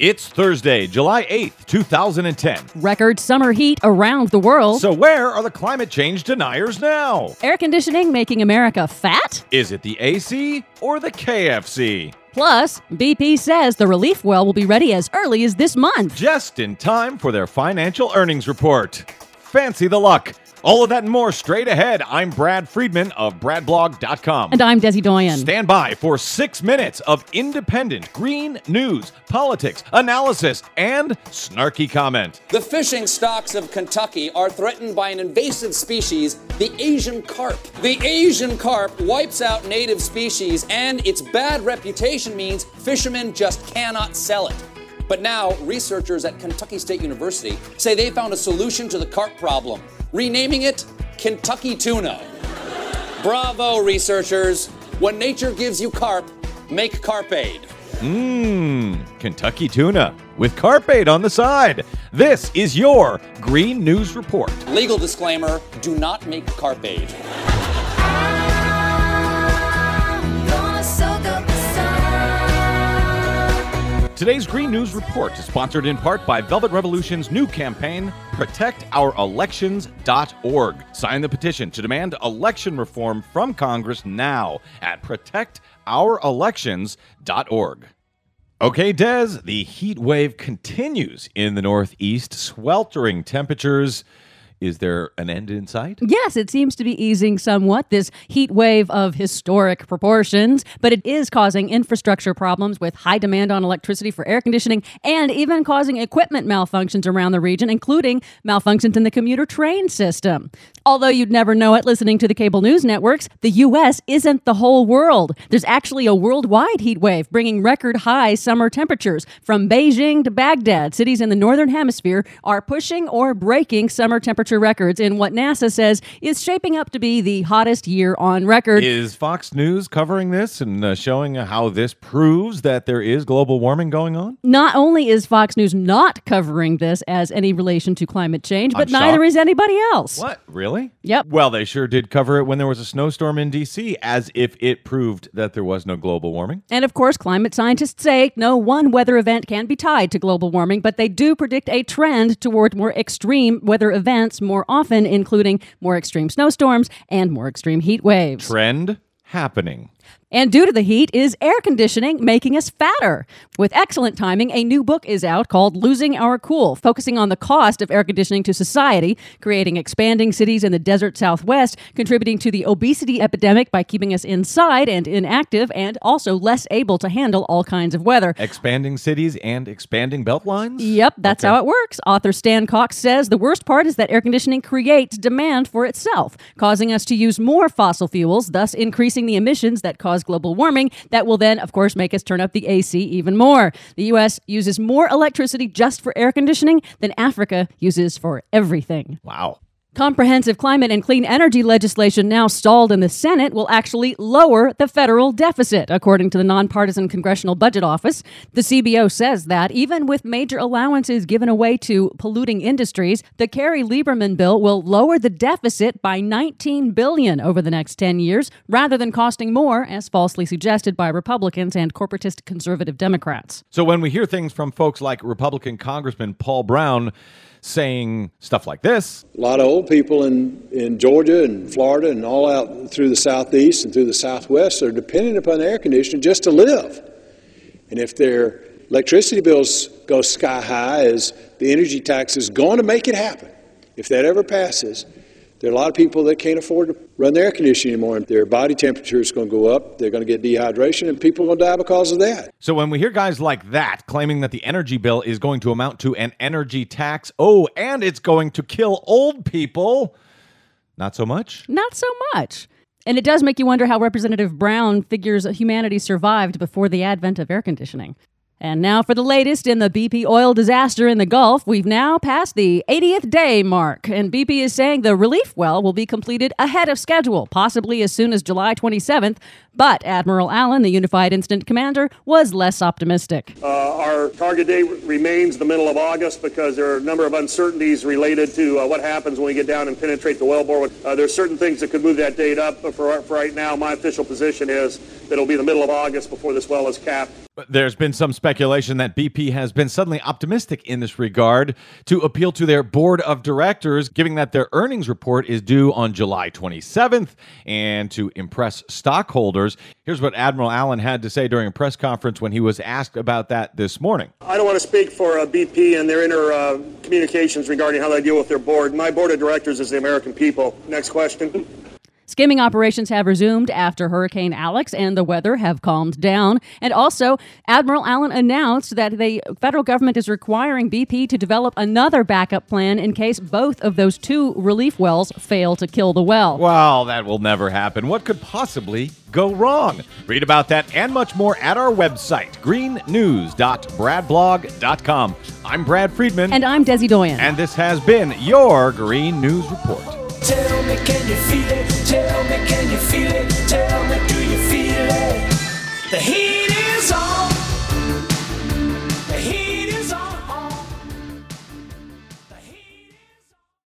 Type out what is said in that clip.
It's Thursday, July 8th, 2010. Record summer heat around the world. So, where are the climate change deniers now? Air conditioning making America fat? Is it the AC or the KFC? Plus, BP says the relief well will be ready as early as this month. Just in time for their financial earnings report. Fancy the luck. All of that and more straight ahead. I'm Brad Friedman of BradBlog.com. And I'm Desi Doyen. Stand by for six minutes of independent green news, politics, analysis, and snarky comment. The fishing stocks of Kentucky are threatened by an invasive species, the Asian carp. The Asian carp wipes out native species, and its bad reputation means fishermen just cannot sell it. But now, researchers at Kentucky State University say they found a solution to the carp problem renaming it Kentucky Tuna. Bravo, researchers. When nature gives you carp, make Carpaid. Mmm, Kentucky tuna with Carpaid on the side. This is your Green News Report. Legal disclaimer do not make Carpaid. Today's Green News Report is sponsored in part by Velvet Revolution's new campaign, ProtectOurElections.org. Sign the petition to demand election reform from Congress now at ProtectOurElections.org. Okay, Des, the heat wave continues in the Northeast, sweltering temperatures. Is there an end in sight? Yes, it seems to be easing somewhat, this heat wave of historic proportions, but it is causing infrastructure problems with high demand on electricity for air conditioning and even causing equipment malfunctions around the region, including malfunctions in the commuter train system. Although you'd never know it listening to the cable news networks, the U.S. isn't the whole world. There's actually a worldwide heat wave bringing record high summer temperatures from Beijing to Baghdad. Cities in the northern hemisphere are pushing or breaking summer records in what NASA says is shaping up to be the hottest year on record. Is Fox News covering this and uh, showing how this proves that there is global warming going on? Not only is Fox News not covering this as any relation to climate change, but I'm neither shocked. is anybody else. What? Really? Yep. Well, they sure did cover it when there was a snowstorm in D.C., as if it proved that there was no global warming. And of course, climate scientists say no one weather event can be tied to global warming, but they do predict a trend toward more extreme weather events more often, including more extreme snowstorms and more extreme heat waves. Trend happening. And due to the heat, is air conditioning making us fatter? With excellent timing, a new book is out called Losing Our Cool, focusing on the cost of air conditioning to society, creating expanding cities in the desert southwest, contributing to the obesity epidemic by keeping us inside and inactive, and also less able to handle all kinds of weather. Expanding cities and expanding belt lines? Yep, that's Okay. how it works. Author Stan Cox says the worst part is that air conditioning creates demand for itself, causing us to use more fossil fuels, thus increasing the emissions that cause global warming. That will then, of course, make us turn up the AC even more. The U.S. uses more electricity just for air conditioning than Africa uses for everything. Wow. Comprehensive climate and clean energy legislation now stalled in the Senate will actually lower the federal deficit, according to the nonpartisan Congressional Budget Office. The CBO says that even with major allowances given away to polluting industries, the Kerry Lieberman bill will lower the deficit by 19 billion over the next 10 years, rather than costing more, as falsely suggested by Republicans and corporatist conservative Democrats. So when we hear things from folks like Republican Congressman Paul Broun saying stuff like this, A lot of old people in, in Georgia and Florida and all out through the southeast and through the southwest are dependent upon air conditioning just to live. And if their electricity bills go sky high, as the energy tax is going to make it happen, if that ever passes, there are a lot of people that can't afford to run their air conditioning anymore. And their body temperature is going to go up. They're going to get dehydration, and people are going to die because of that. So when we hear guys like that claiming that the energy bill is going to amount to an energy tax, oh, and it's going to kill old people, not so much. Not so much. And it does make you wonder how Representative Broun figures humanity survived before the advent of air conditioning. And now for the latest in the BP oil disaster in the Gulf. We've now passed the 80th day mark, and BP is saying the relief well will be completed ahead of schedule, possibly as soon as July 27th. But Admiral Allen, the Unified Incident Commander, was less optimistic. Uh, our target date remains the middle of August because there are a number of uncertainties related to uh, what happens when we get down and penetrate the wellbore. Uh, there's certain things that could move that date up, but for, for right now, my official position is that it'll be the middle of August before this well is capped. There's been some speculation that BP has been suddenly optimistic in this regard to appeal to their board of directors, given that their earnings report is due on July 27th, and to impress stockholders. Here's what Admiral Allen had to say during a press conference when he was asked about that this morning. I don't want to speak for uh, BP and their inner uh, communications regarding how they deal with their board. My board of directors is the American people. Next question. Skimming operations have resumed after Hurricane Alex and the weather have calmed down. And also, Admiral Allen announced that the federal government is requiring BP to develop another backup plan in case both of those two relief wells fail to kill the well. Well, that will never happen. What could possibly go wrong? Read about that and much more at our website, greennews.bradblog.com. I'm Brad Friedman. And I'm Desi Doyen. And this has been your Green News Report. Tell me, can you